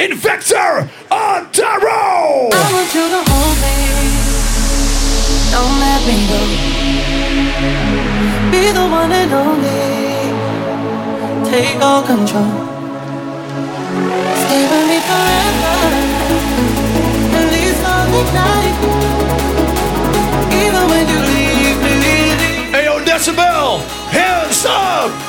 in on Ontario. I want you to hold me. Don't let me go. Be the one and only. Take all control. Stay with me forever. At least all the night. Even when you leave me. Hey, yo, Decibel, hands up.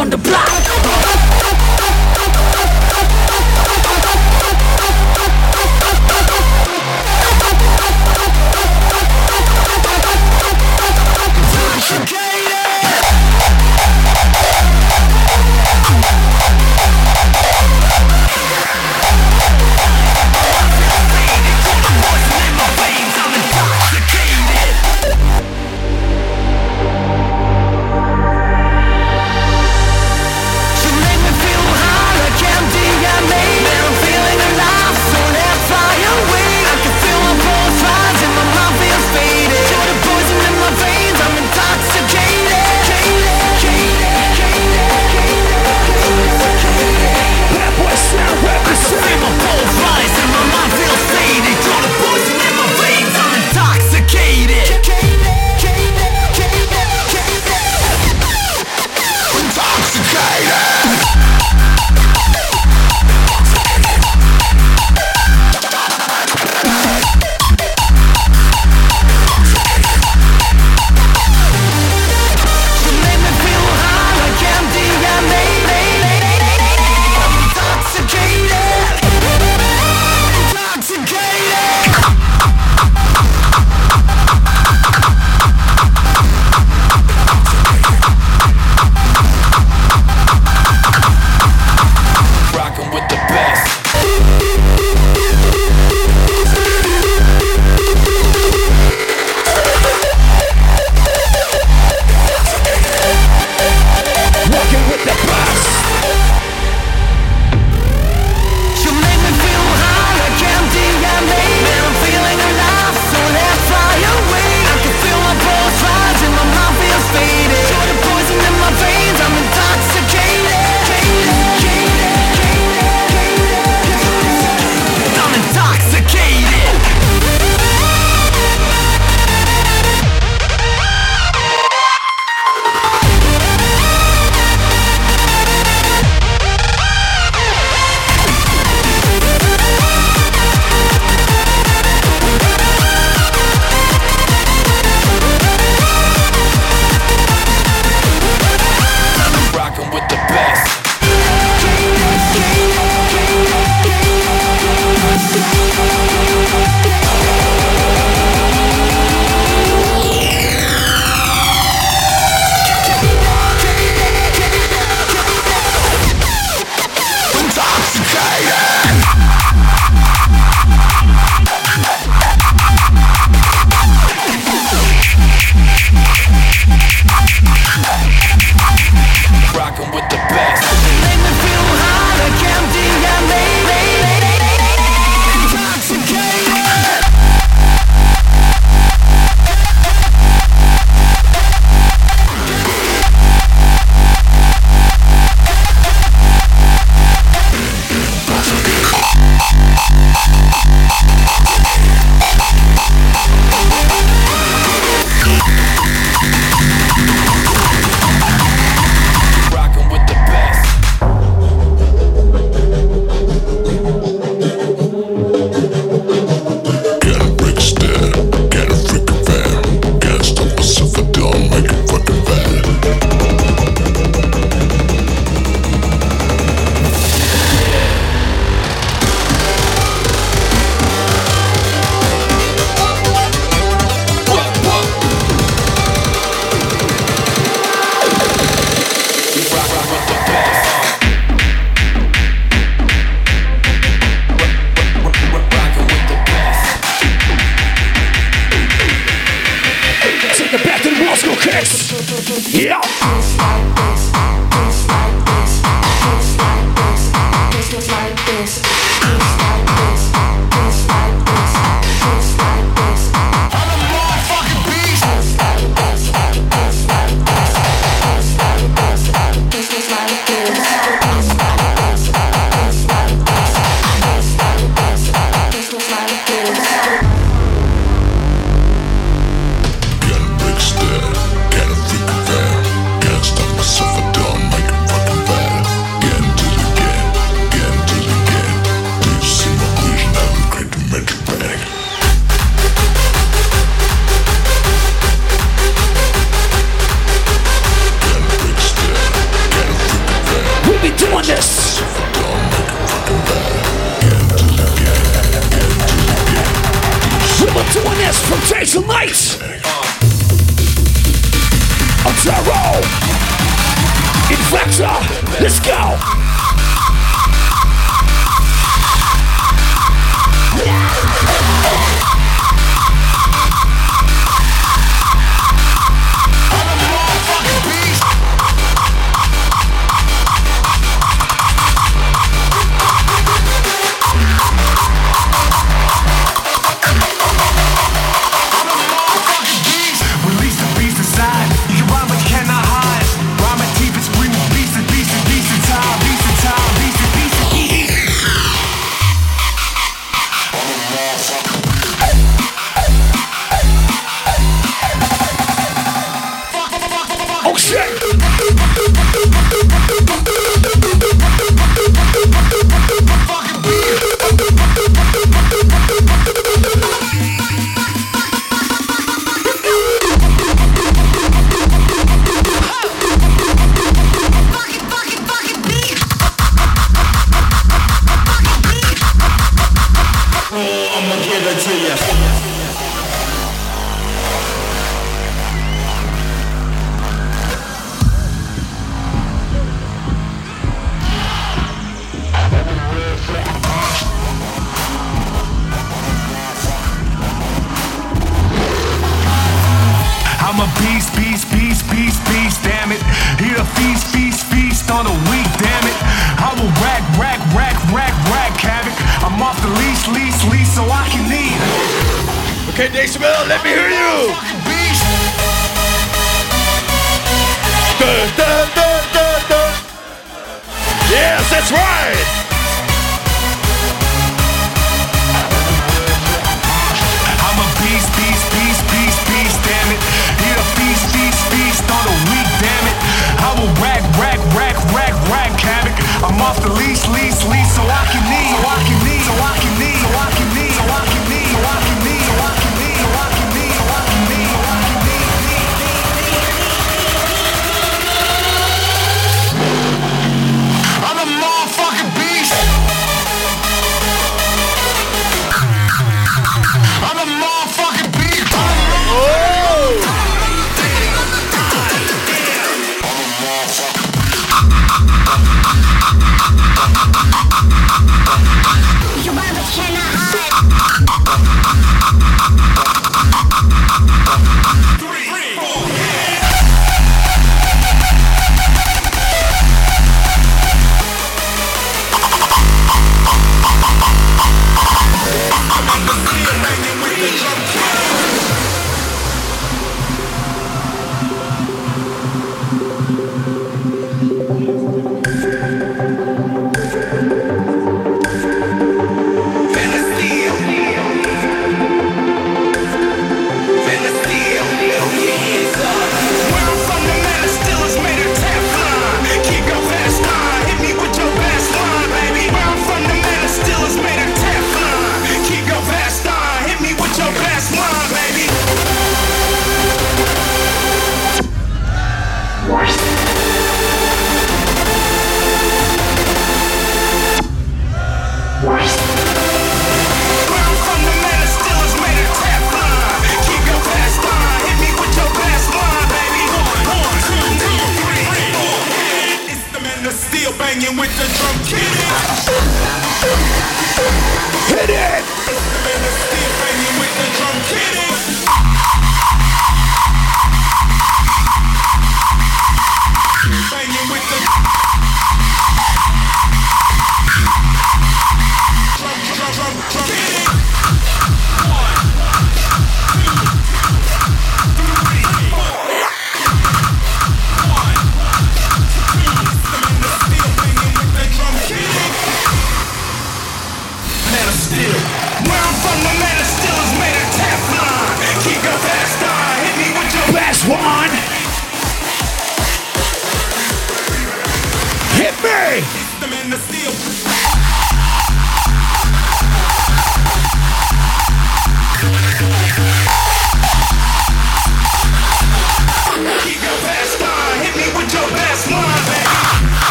On the block.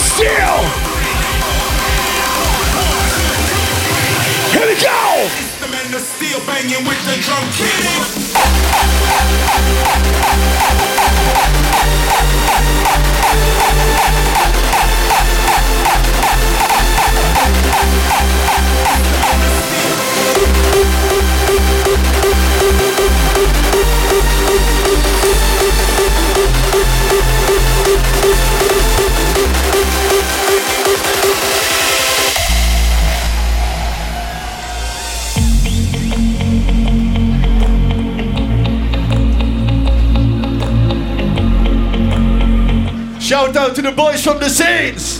It's the of steel! Here we go! Still banging with the drum kitty. Shout out to the boys from the scenes!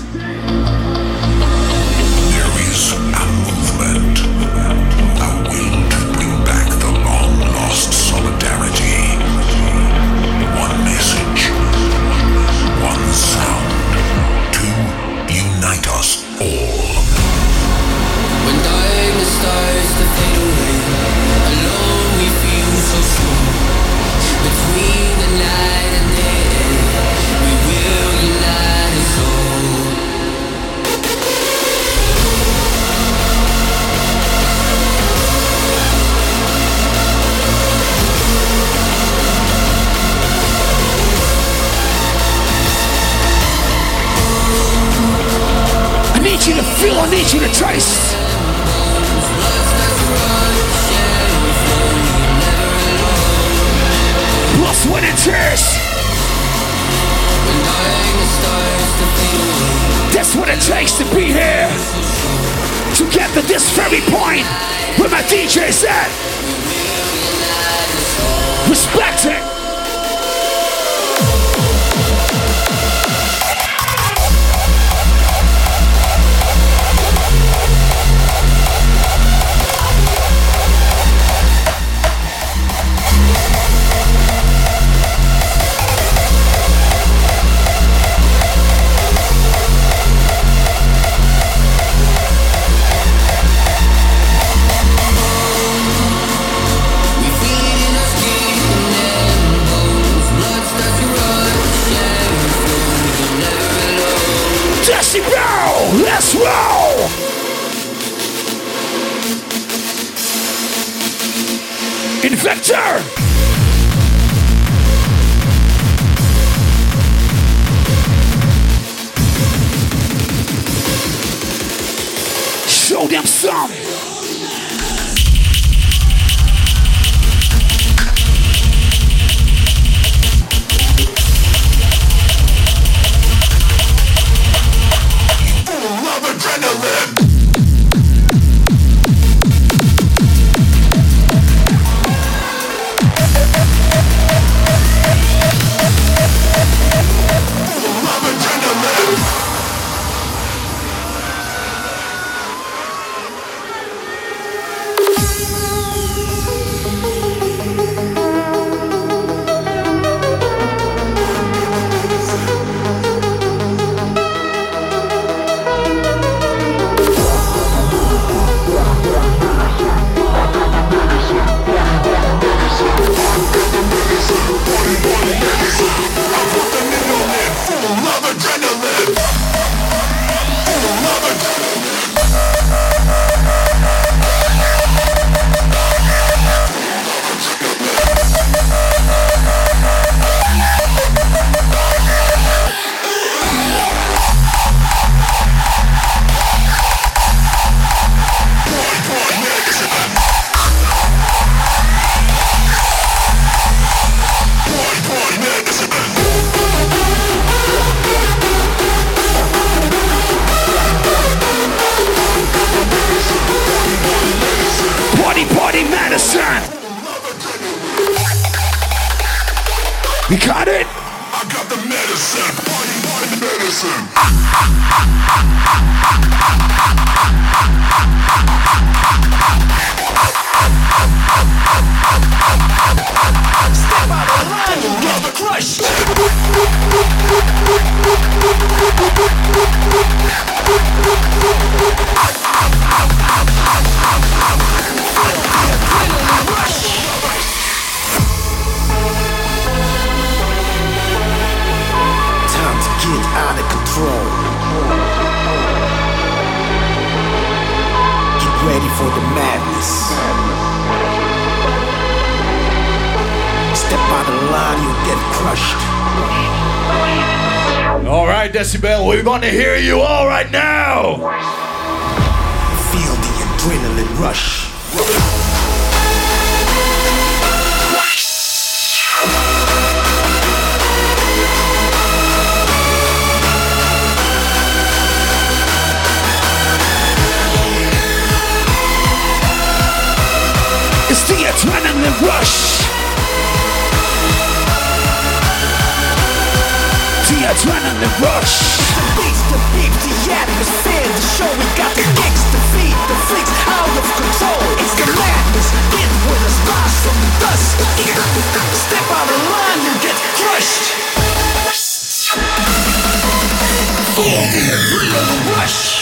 You to feel, I need you to trace. Tears. When fade away, That's what it takes to be here. To get to this very point where my DJ's at. Respect it. Invector. Show them some. the rush. The adrenaline rush. The beats, the beat, the atmosphere, the show. We got the kicks, the feet, the freaks, out of control. It's the madness. It with us rise from the dust. Step out of line, you get crushed. Yeah, real rush.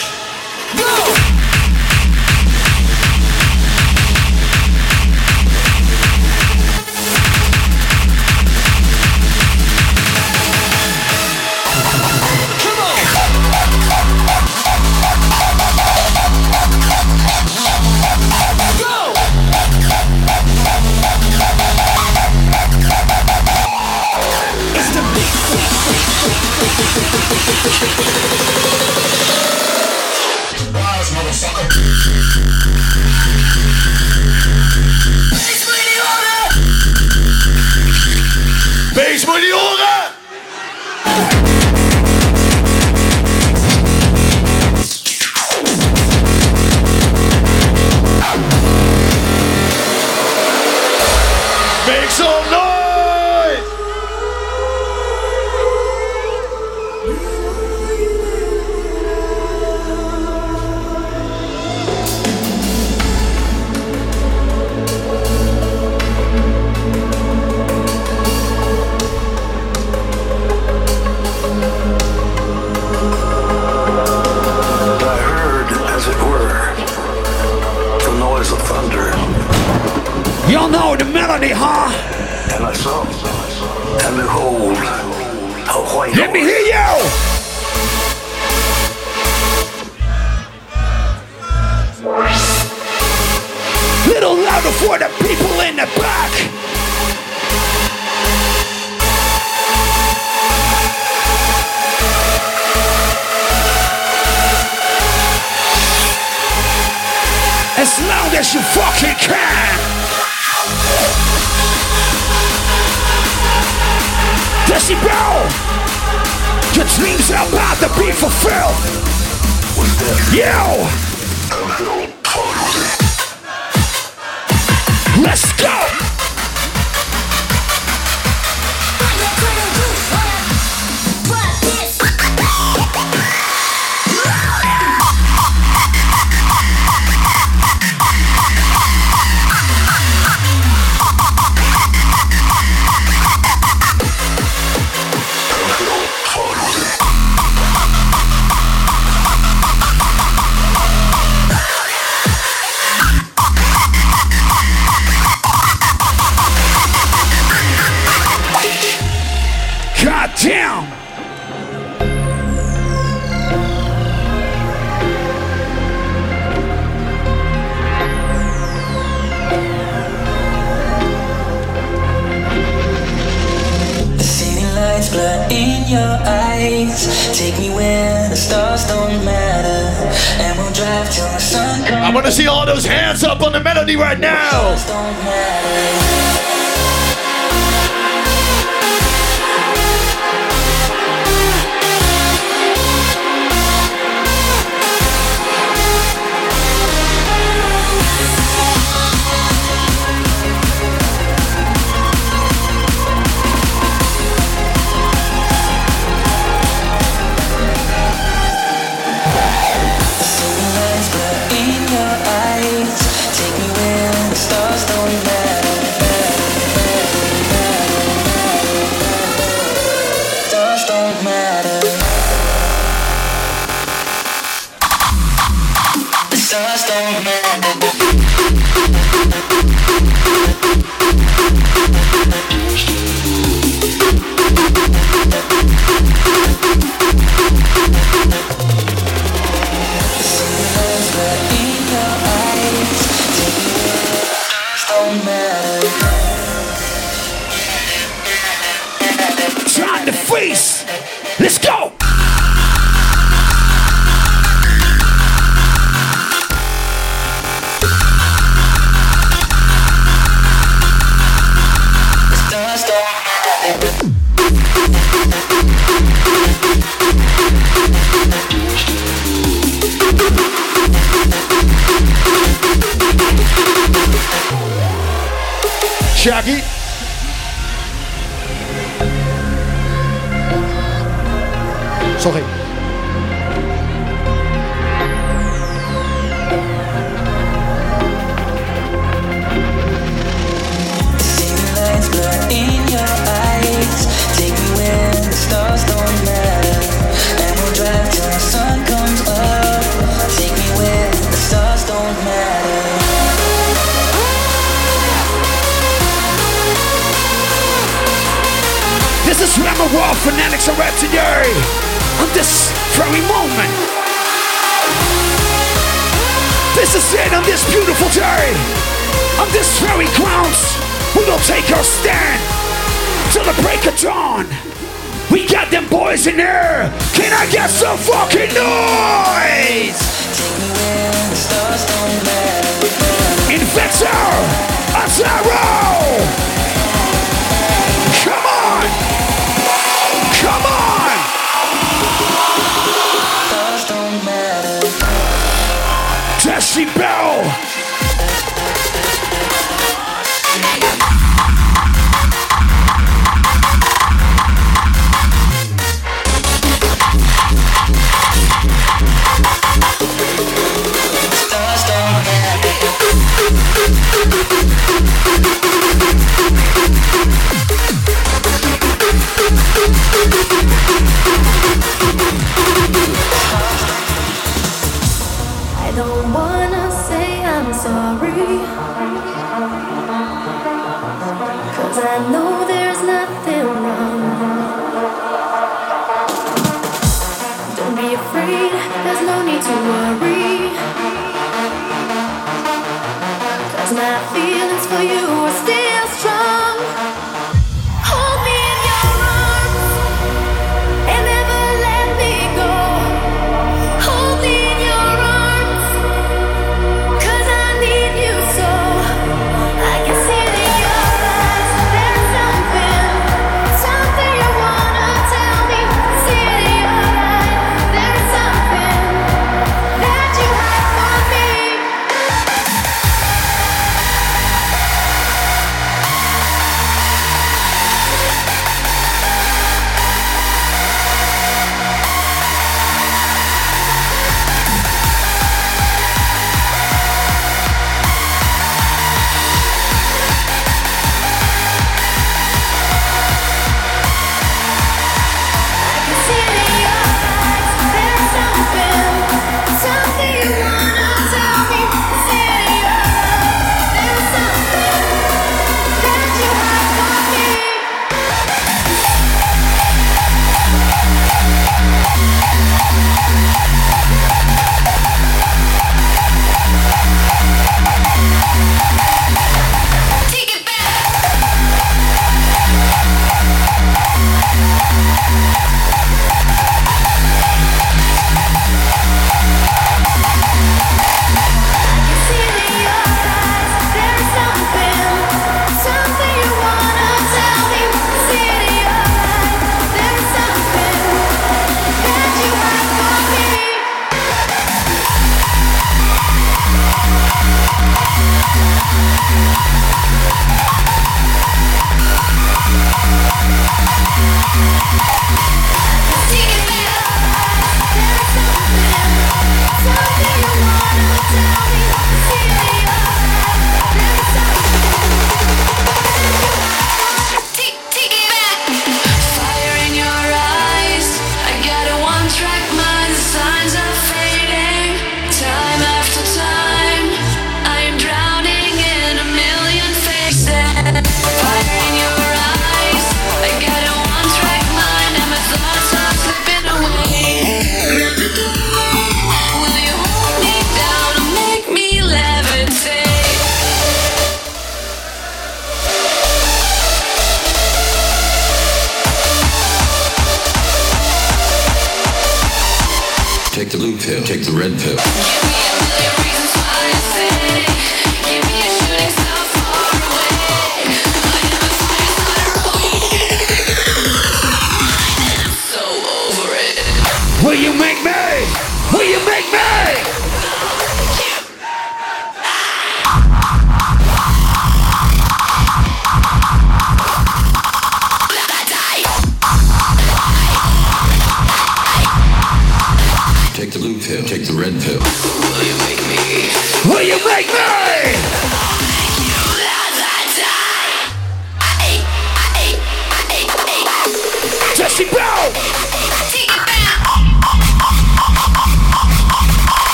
Phonetics are today on this very moment. This is it on this beautiful day. On this very grounds, we will take our stand till the break of dawn. We got them boys in here. Can I get some fucking noise? Invector, Adaro.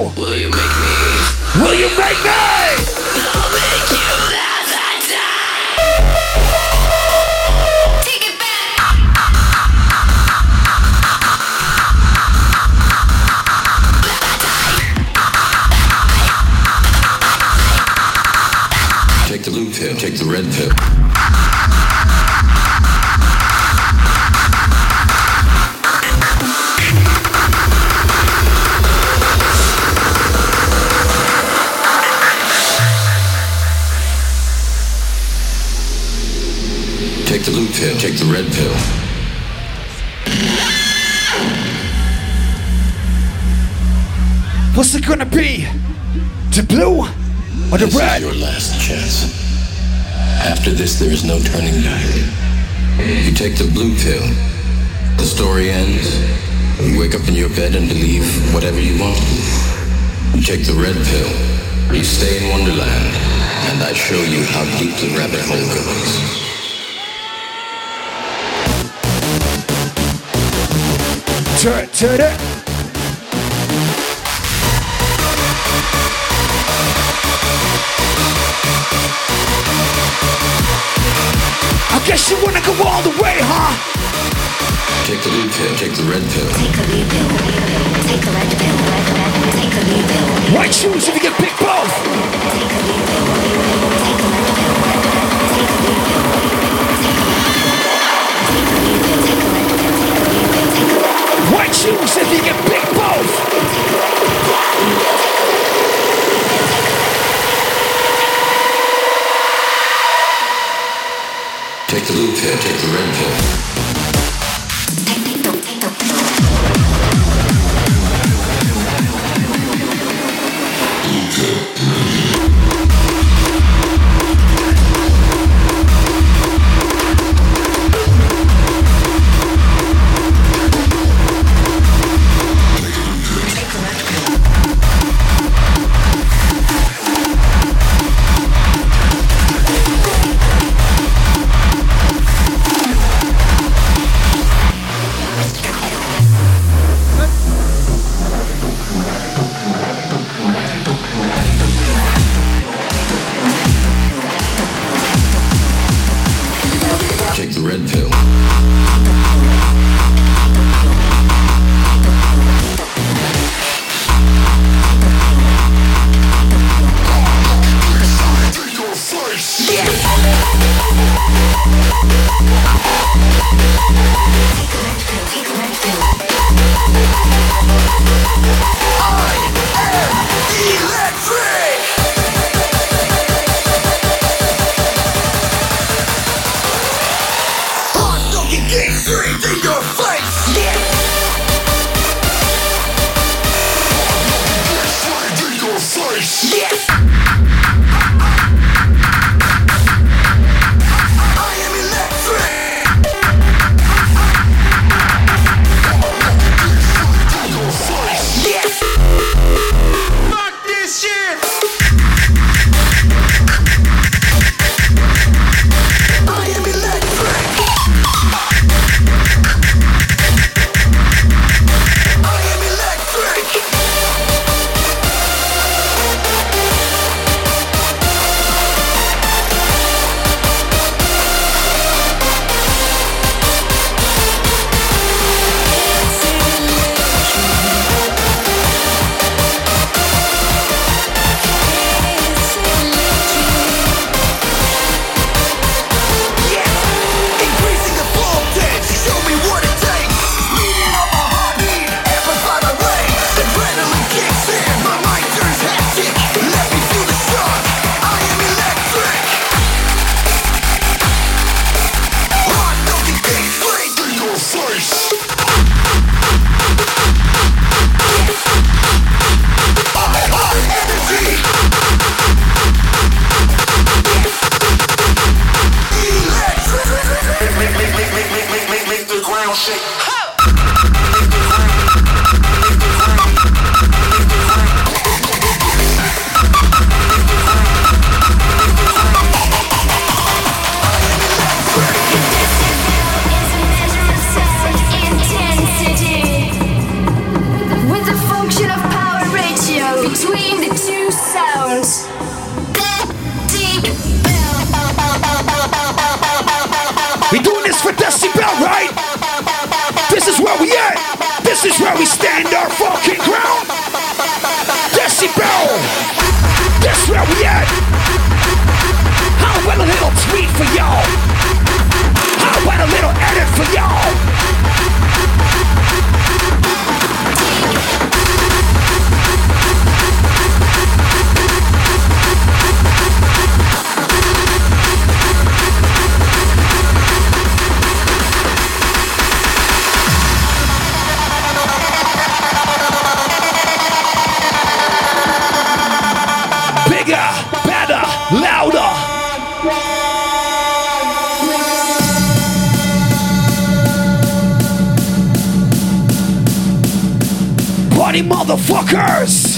Will you make me? Will you make me? Take the red pill. What's it gonna be? The blue or the This red? is your last chance. After this, there is no turning back. You take the blue pill. The story ends. You wake up in your bed and believe whatever you want. You take the red pill. You stay in Wonderland, and I show you how deep the rabbit hole goes. Turn, turn it. I guess you wanna go all the way, huh? Take the blue pill. Take the red pill. Take a blue pill, take a red pill, red, red, take a blue pill. Why choose if you can pick both? Why choose if you can pick both? Take the blue pill. Take the red pill. where we stand. motherfuckers!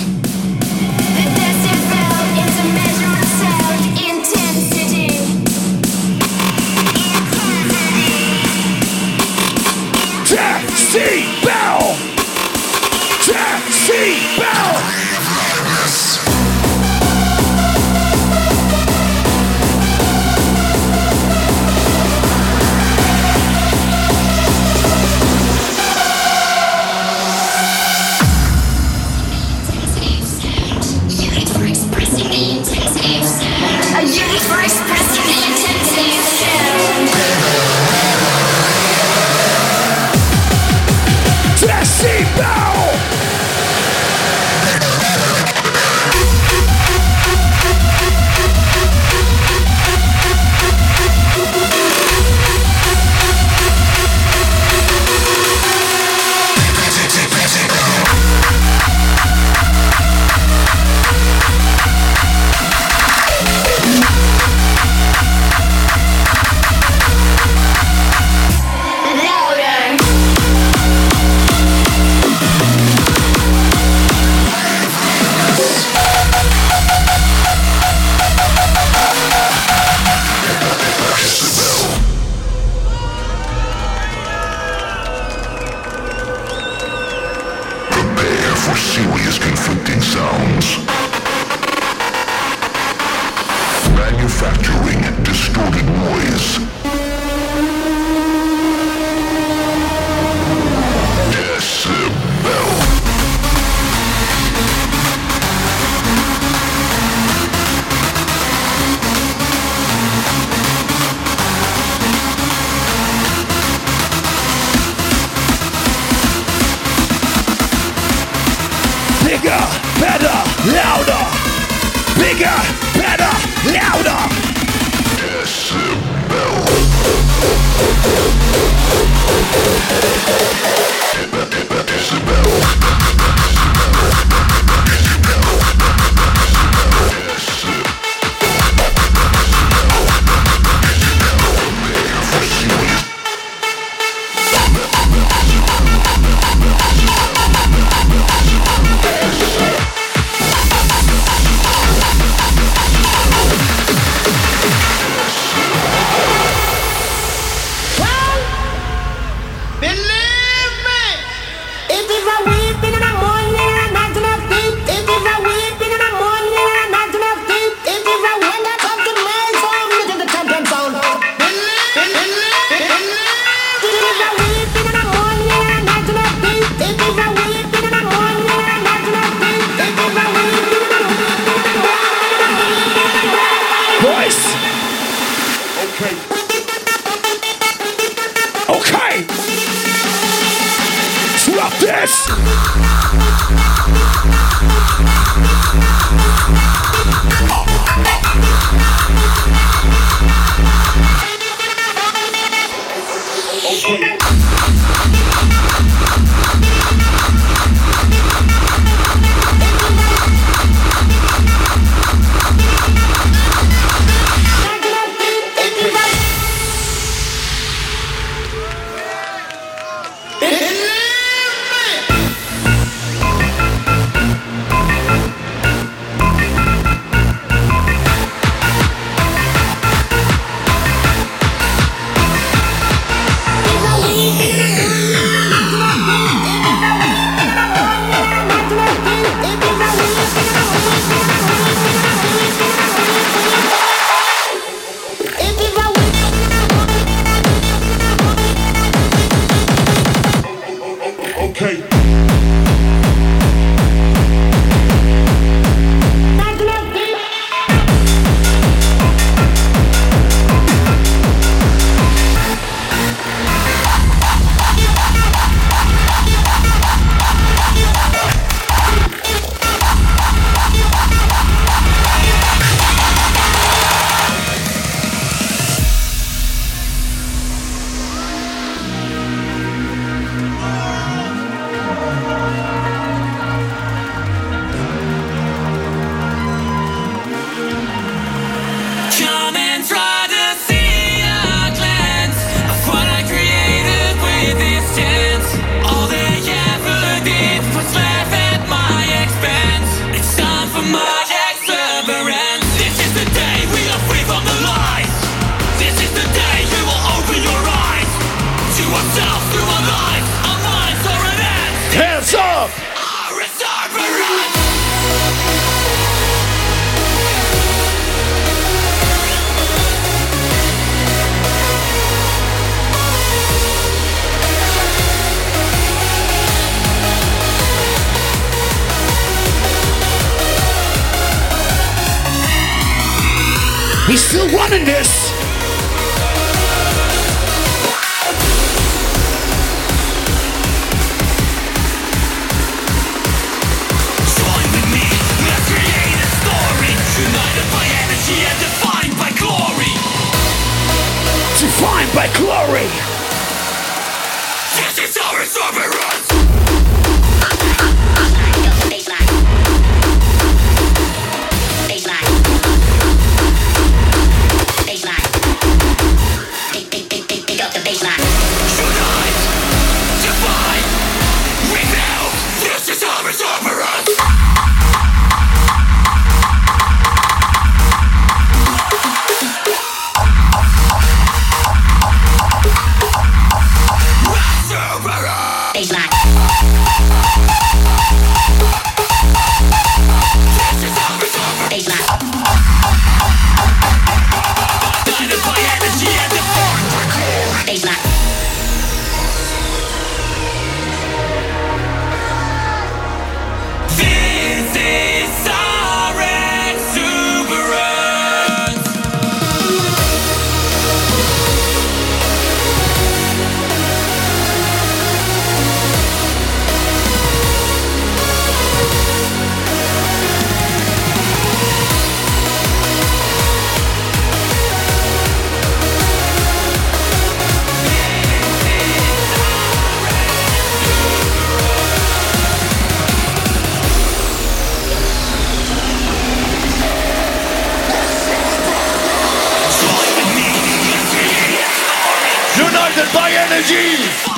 Energy.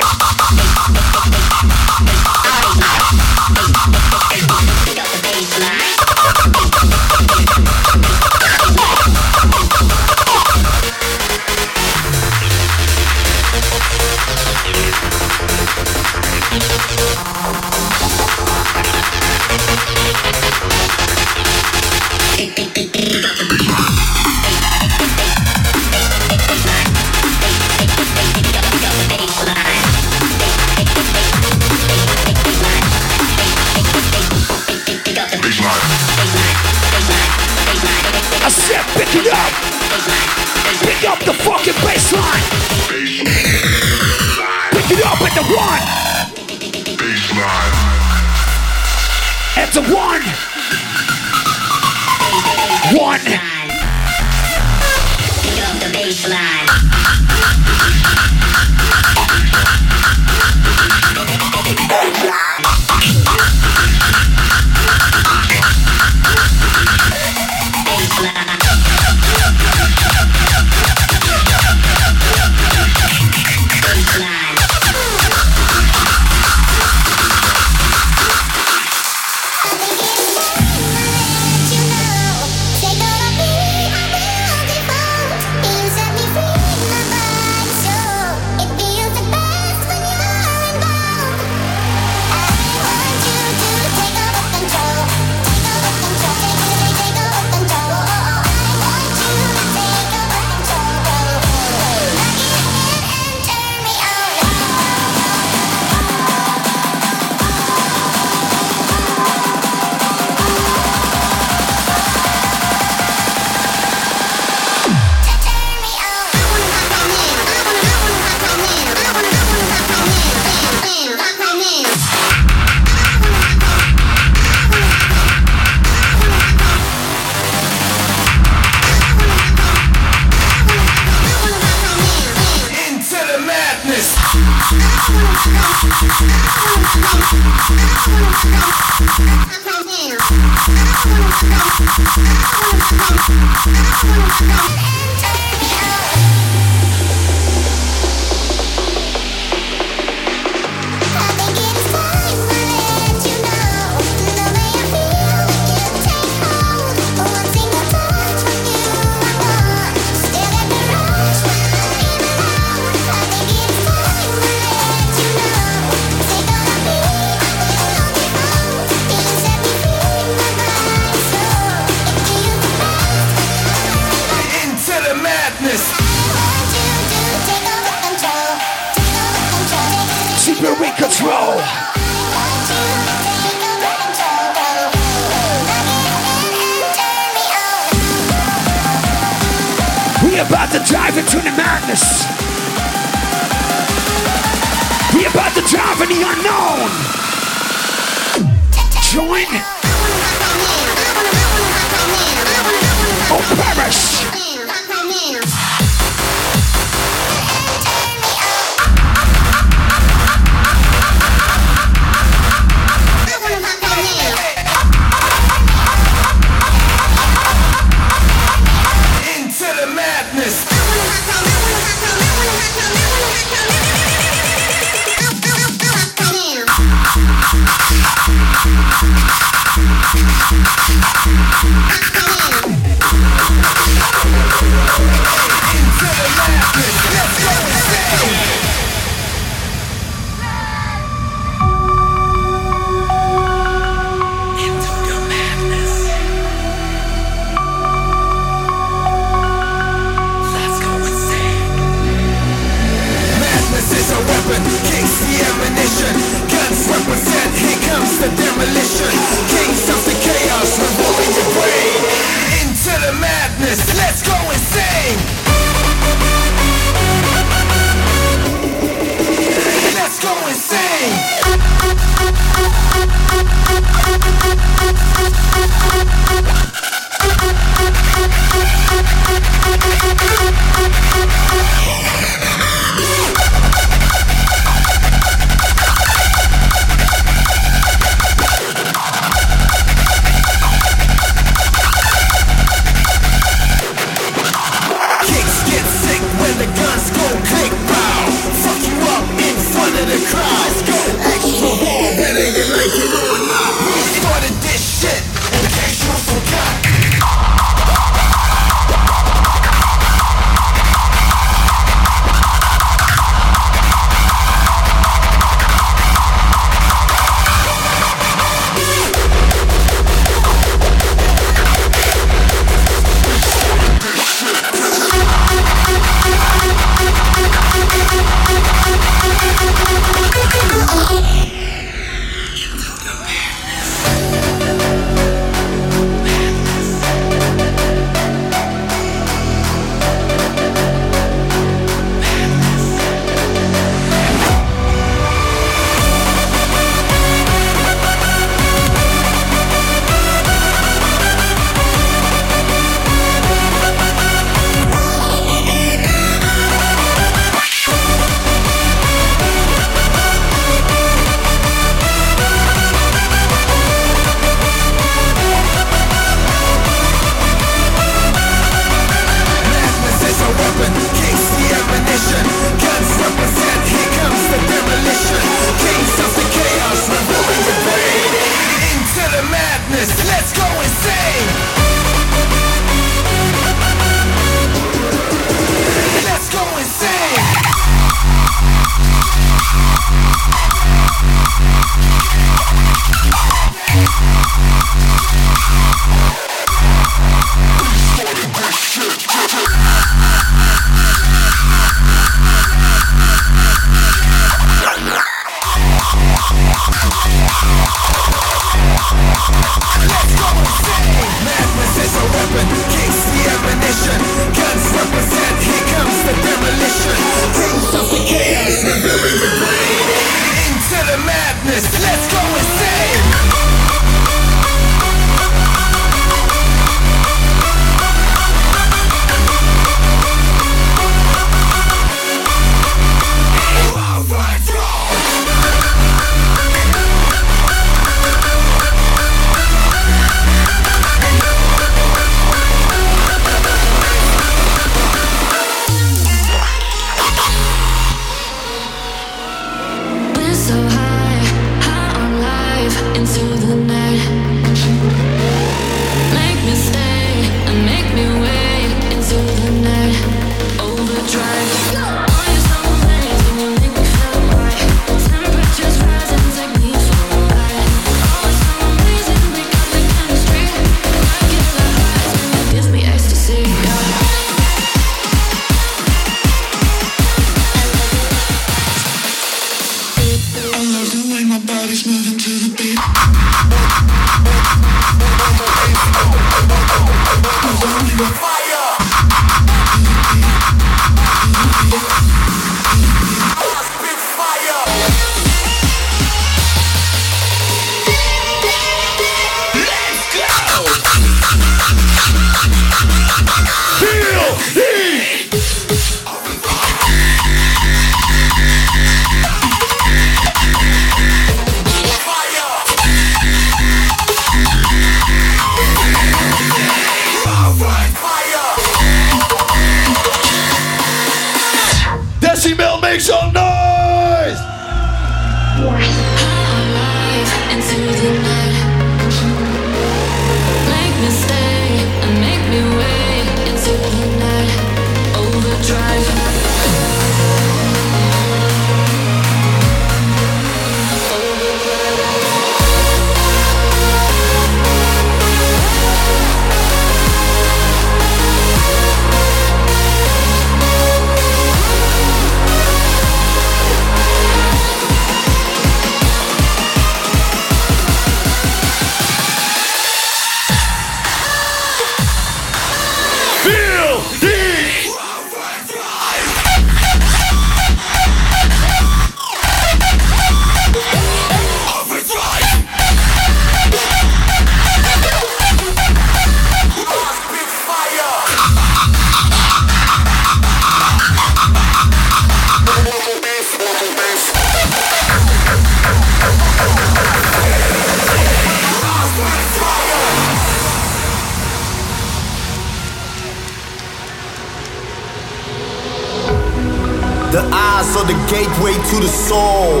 Gateway to the soul,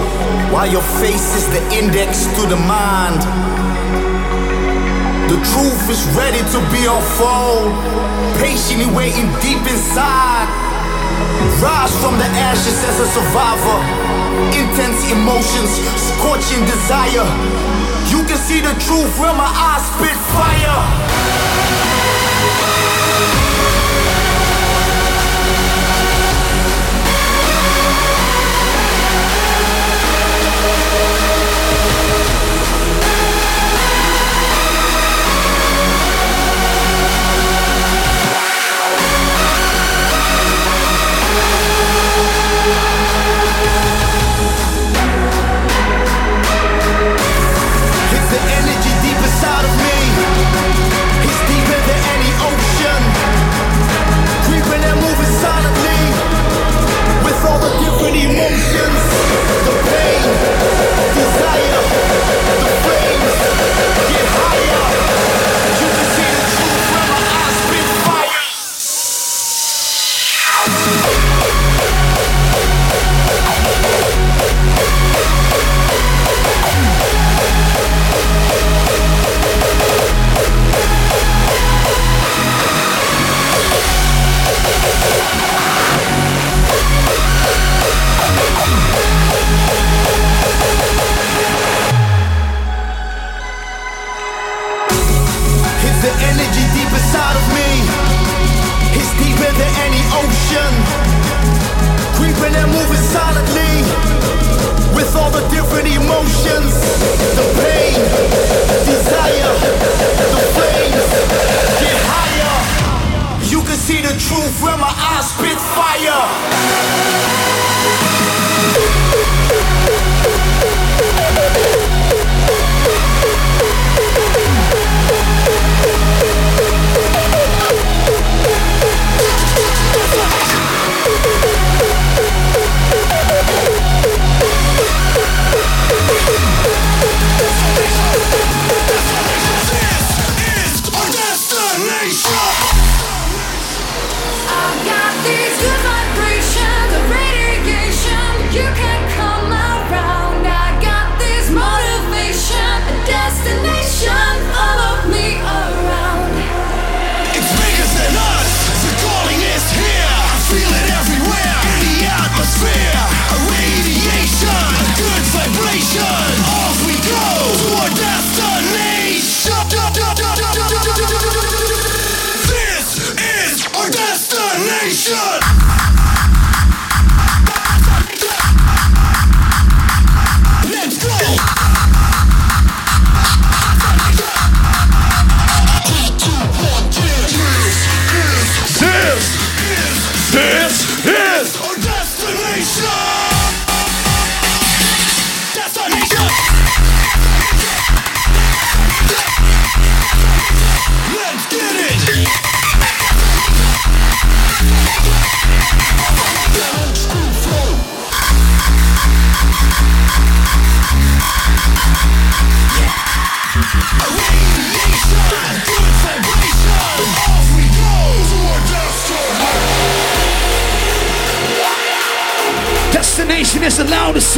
while your face is the index to the mind. The truth is ready to be unfold, patiently waiting deep inside. Rise from the ashes as a survivor. Intense emotions, scorching desire. You can see the truth where my eyes spit fire. All the different emotions. The pain, And moving silently. With all the different emotions. The pain, desire, the flames. Get higher. You can see the truth where my eyes spit fire.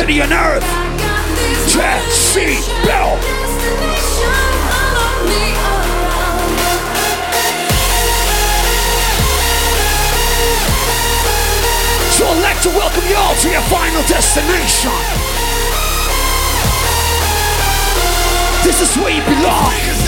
Loudest city on earth. Jet, seat, bell. So I'd like to welcome you all to your final destination. This is where you belong.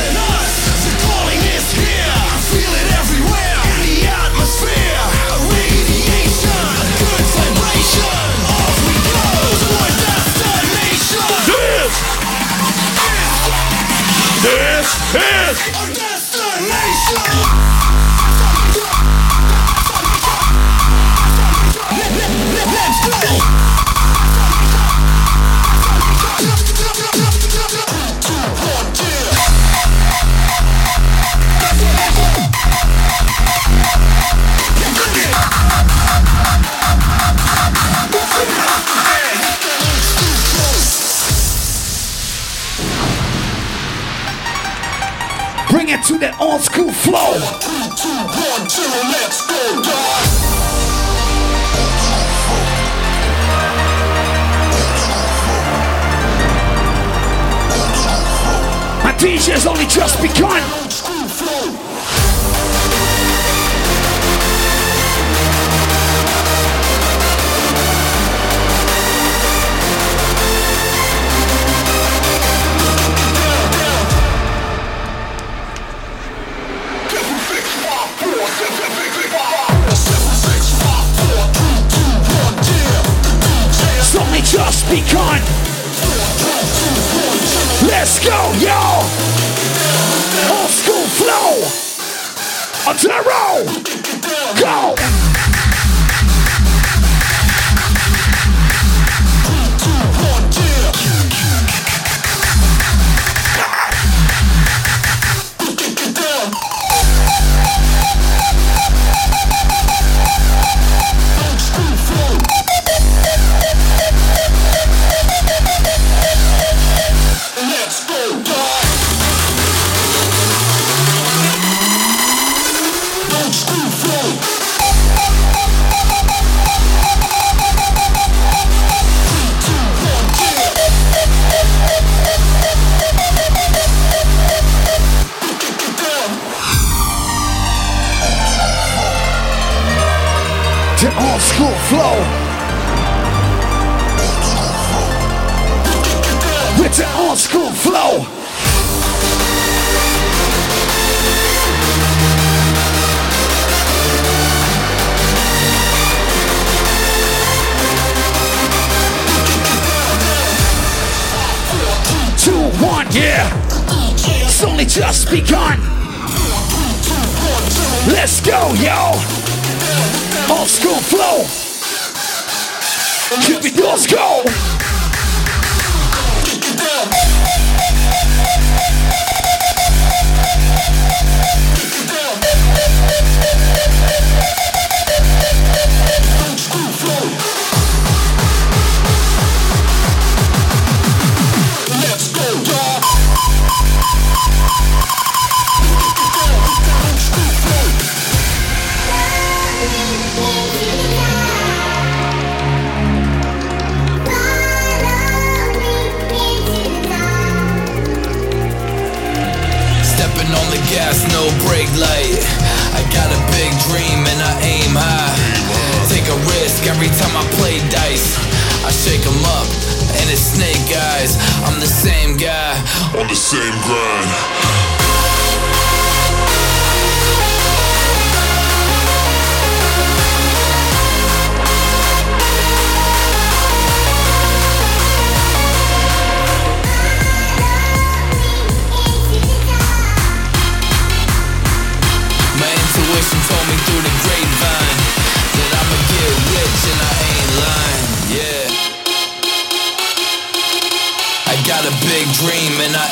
This, is our destination. old school flow. Let's go. My DJ's only just begun. Go, yo! Old school flow! The roll! Go!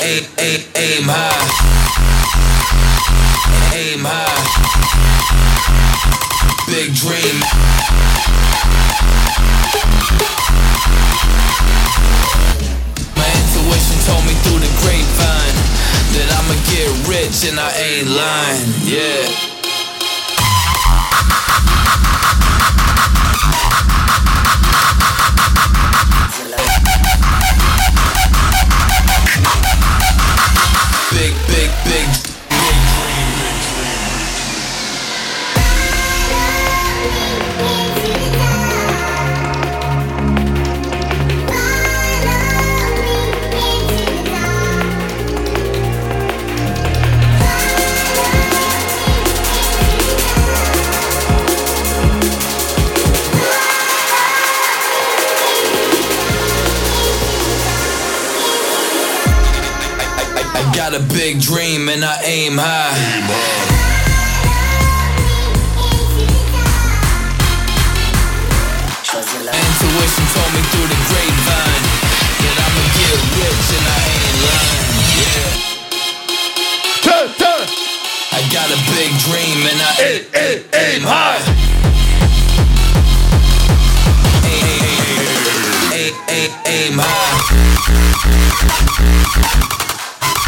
Aim, aim, aim high. Aim high. Big dream. My intuition told me through the grapevine that I'ma get rich and I ain't lying. Yeah. Big, big dream and I aim high. Aim high. Intuition told me through the grapevine that I'ma get rich and I ain't lying. Yeah. Turn, turn. I got a big dream and I aim, aim, aim high. Aim, aim, aim, aim, aim high.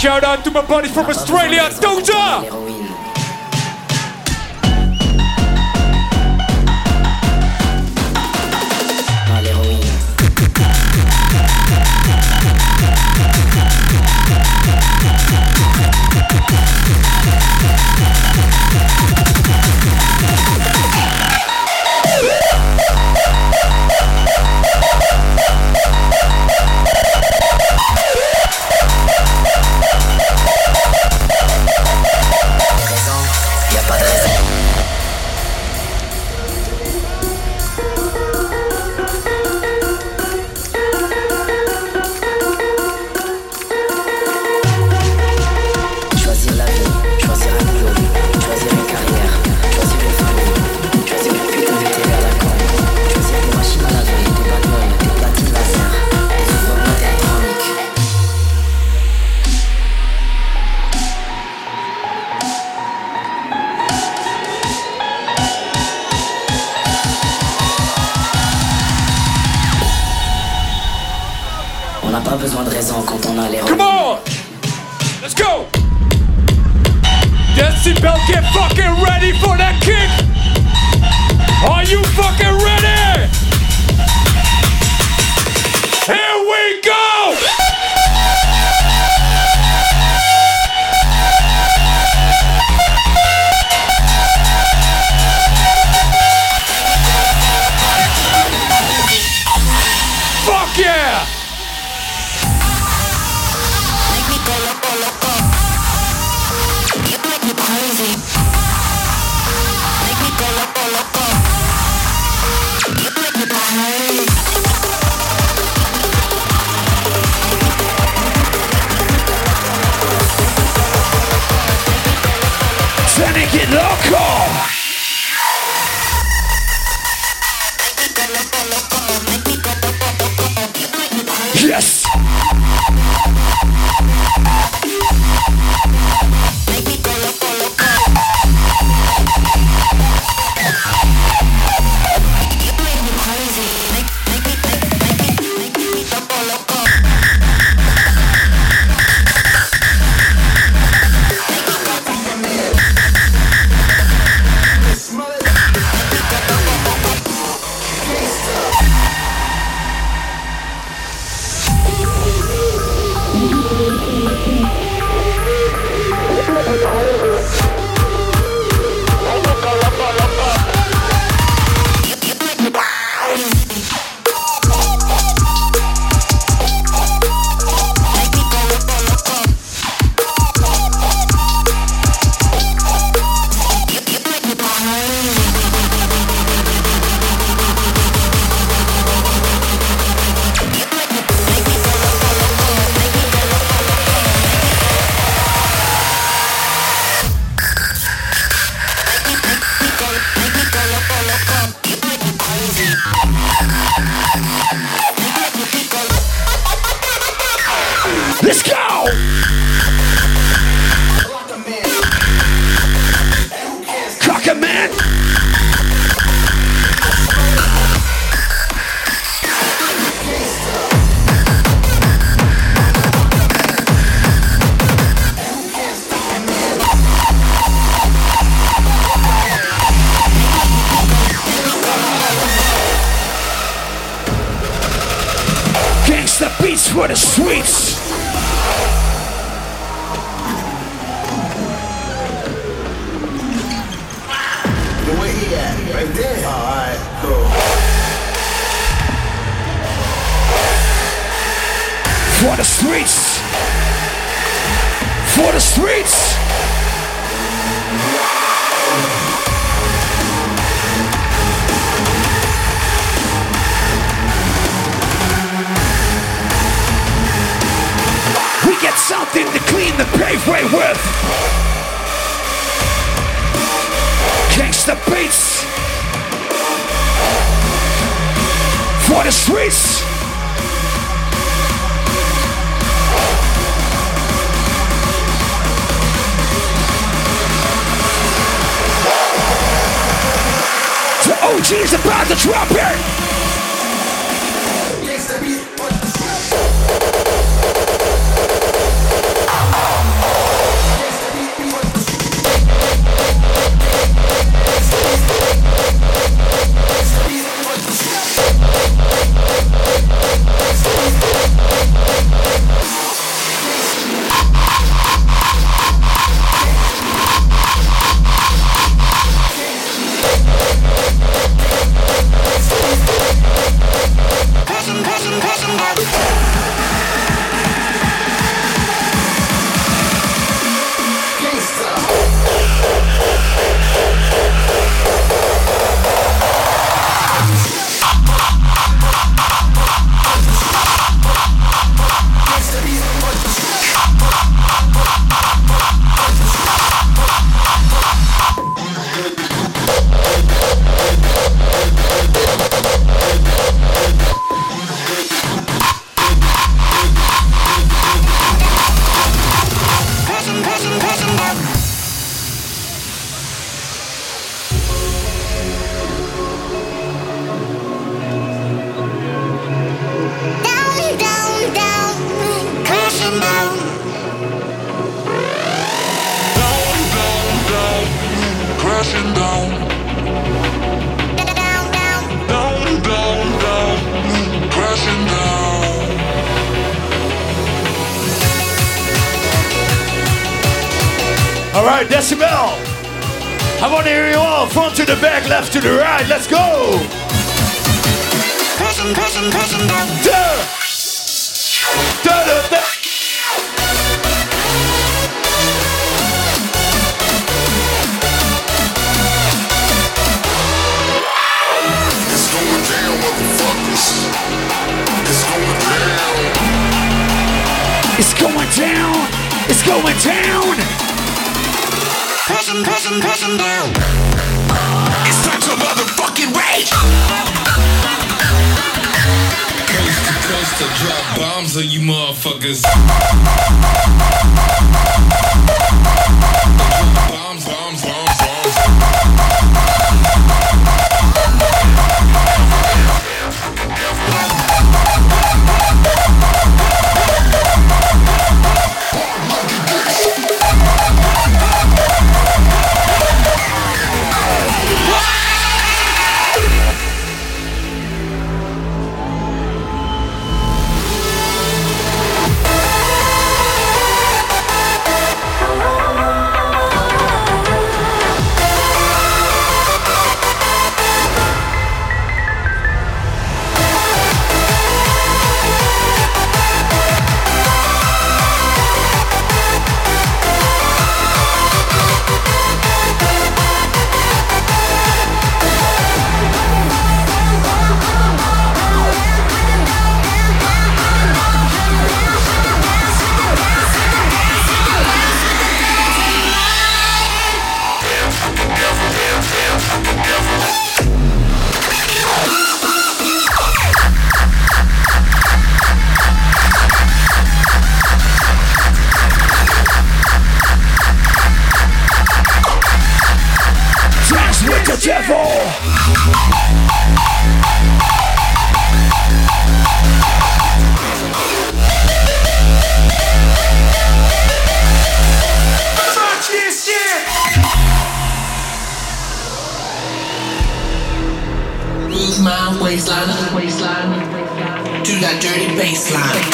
Shout out to my buddy from Australia, Doja! Decibel. I want to hear you all, front to the back, left to the right. Let's go. Crashing, crashing, crashing. Da. Da, da, da. It's going down, motherfuckers. It's going down! It's going down! It's going down. It's going down. Down. It's time to motherfucking rage. Coast to coast to drop bombs on you motherfuckers. Bombs, bombs, bombs. Baseline.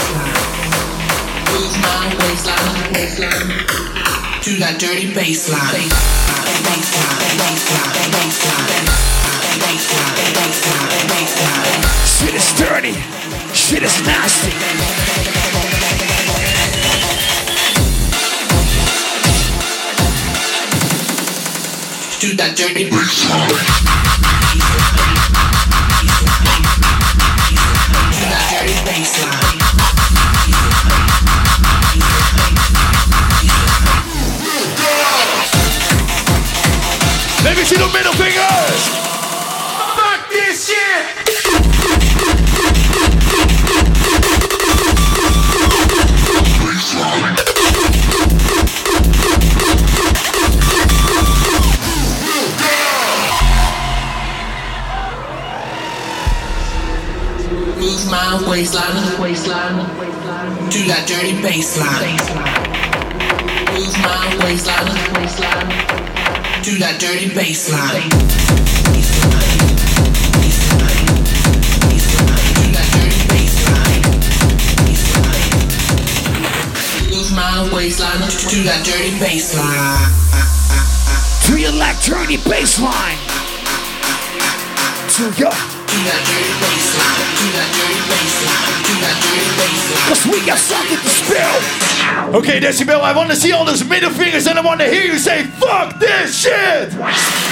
Move my waistline, waistline to that dirty baseline. Baseline, baseline, baseline, baseline, baseline, baseline, baseline. Shit is dirty. Shit is nasty. To that dirty baseline. Let me see the middle finger. waistline, waistline, do that dirty baseline. Move my waistline, waistline, do that dirty baseline. My waistline to that dirty baseline. To your left, dirty baseline. To your Cause we got something to spill. Okay, Decibel, I want to see all those middle fingers and I want to hear you say, fuck this shit!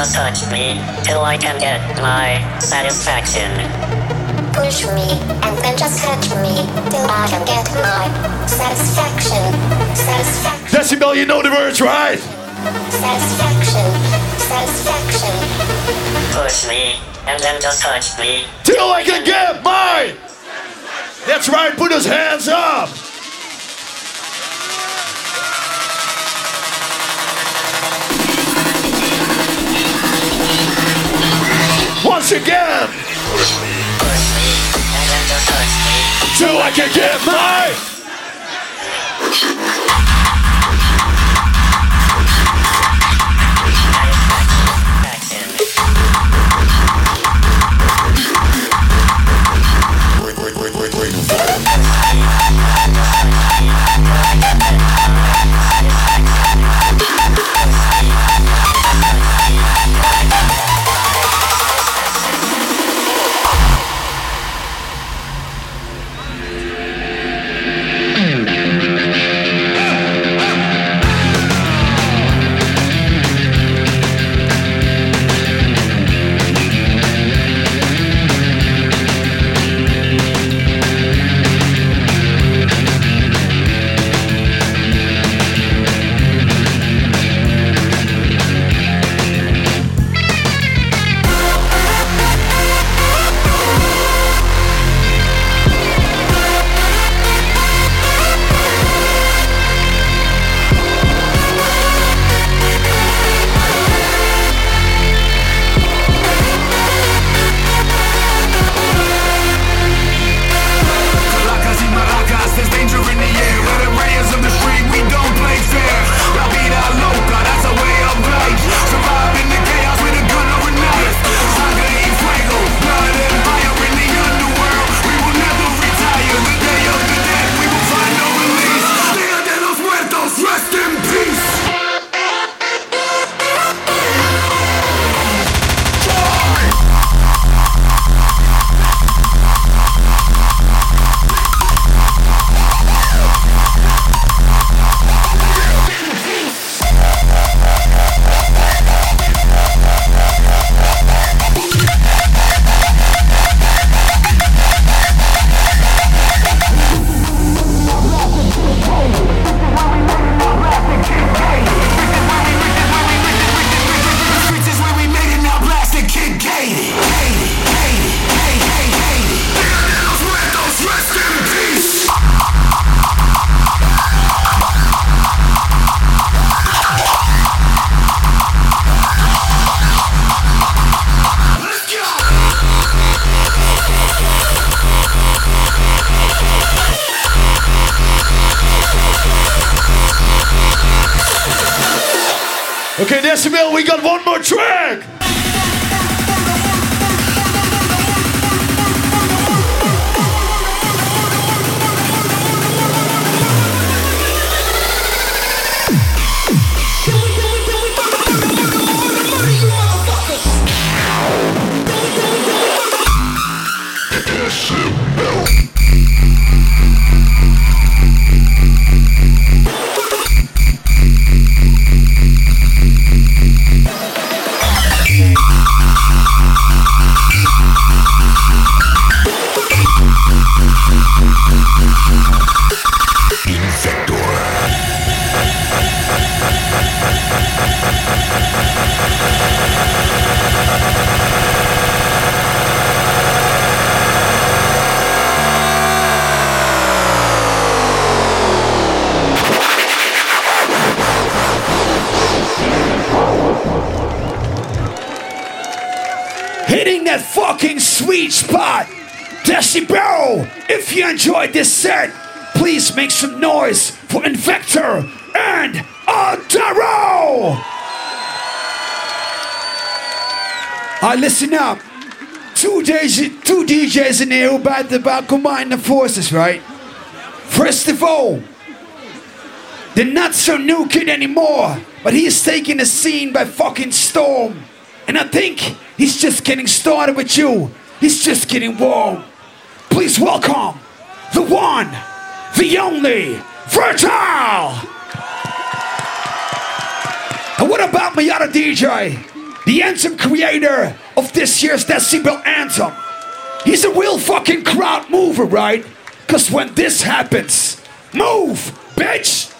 Just touch me till I can get my satisfaction. Push me and then just touch me till I can get my satisfaction. Satisfaction. Decibel, you know the words, right? Satisfaction. Satisfaction. Push me and then just touch me. Till I can get mine. That's right, put his hands up. Once again. Till I can get mine. Enjoyed this set, please make some noise for Invector and Adaro. I listen up. Two days, two DJs in here who about about combine the forces, right? First of all, the not so new kid anymore, but he's taking the scene by fucking storm. And I think he's just getting started with you. He's just getting warm. Please welcome the one, the only, Fertile! And what about other DJ? the anthem creator of this year's Decibel Anthem. He's a real fucking crowd mover, right? Cause when this happens, move, bitch!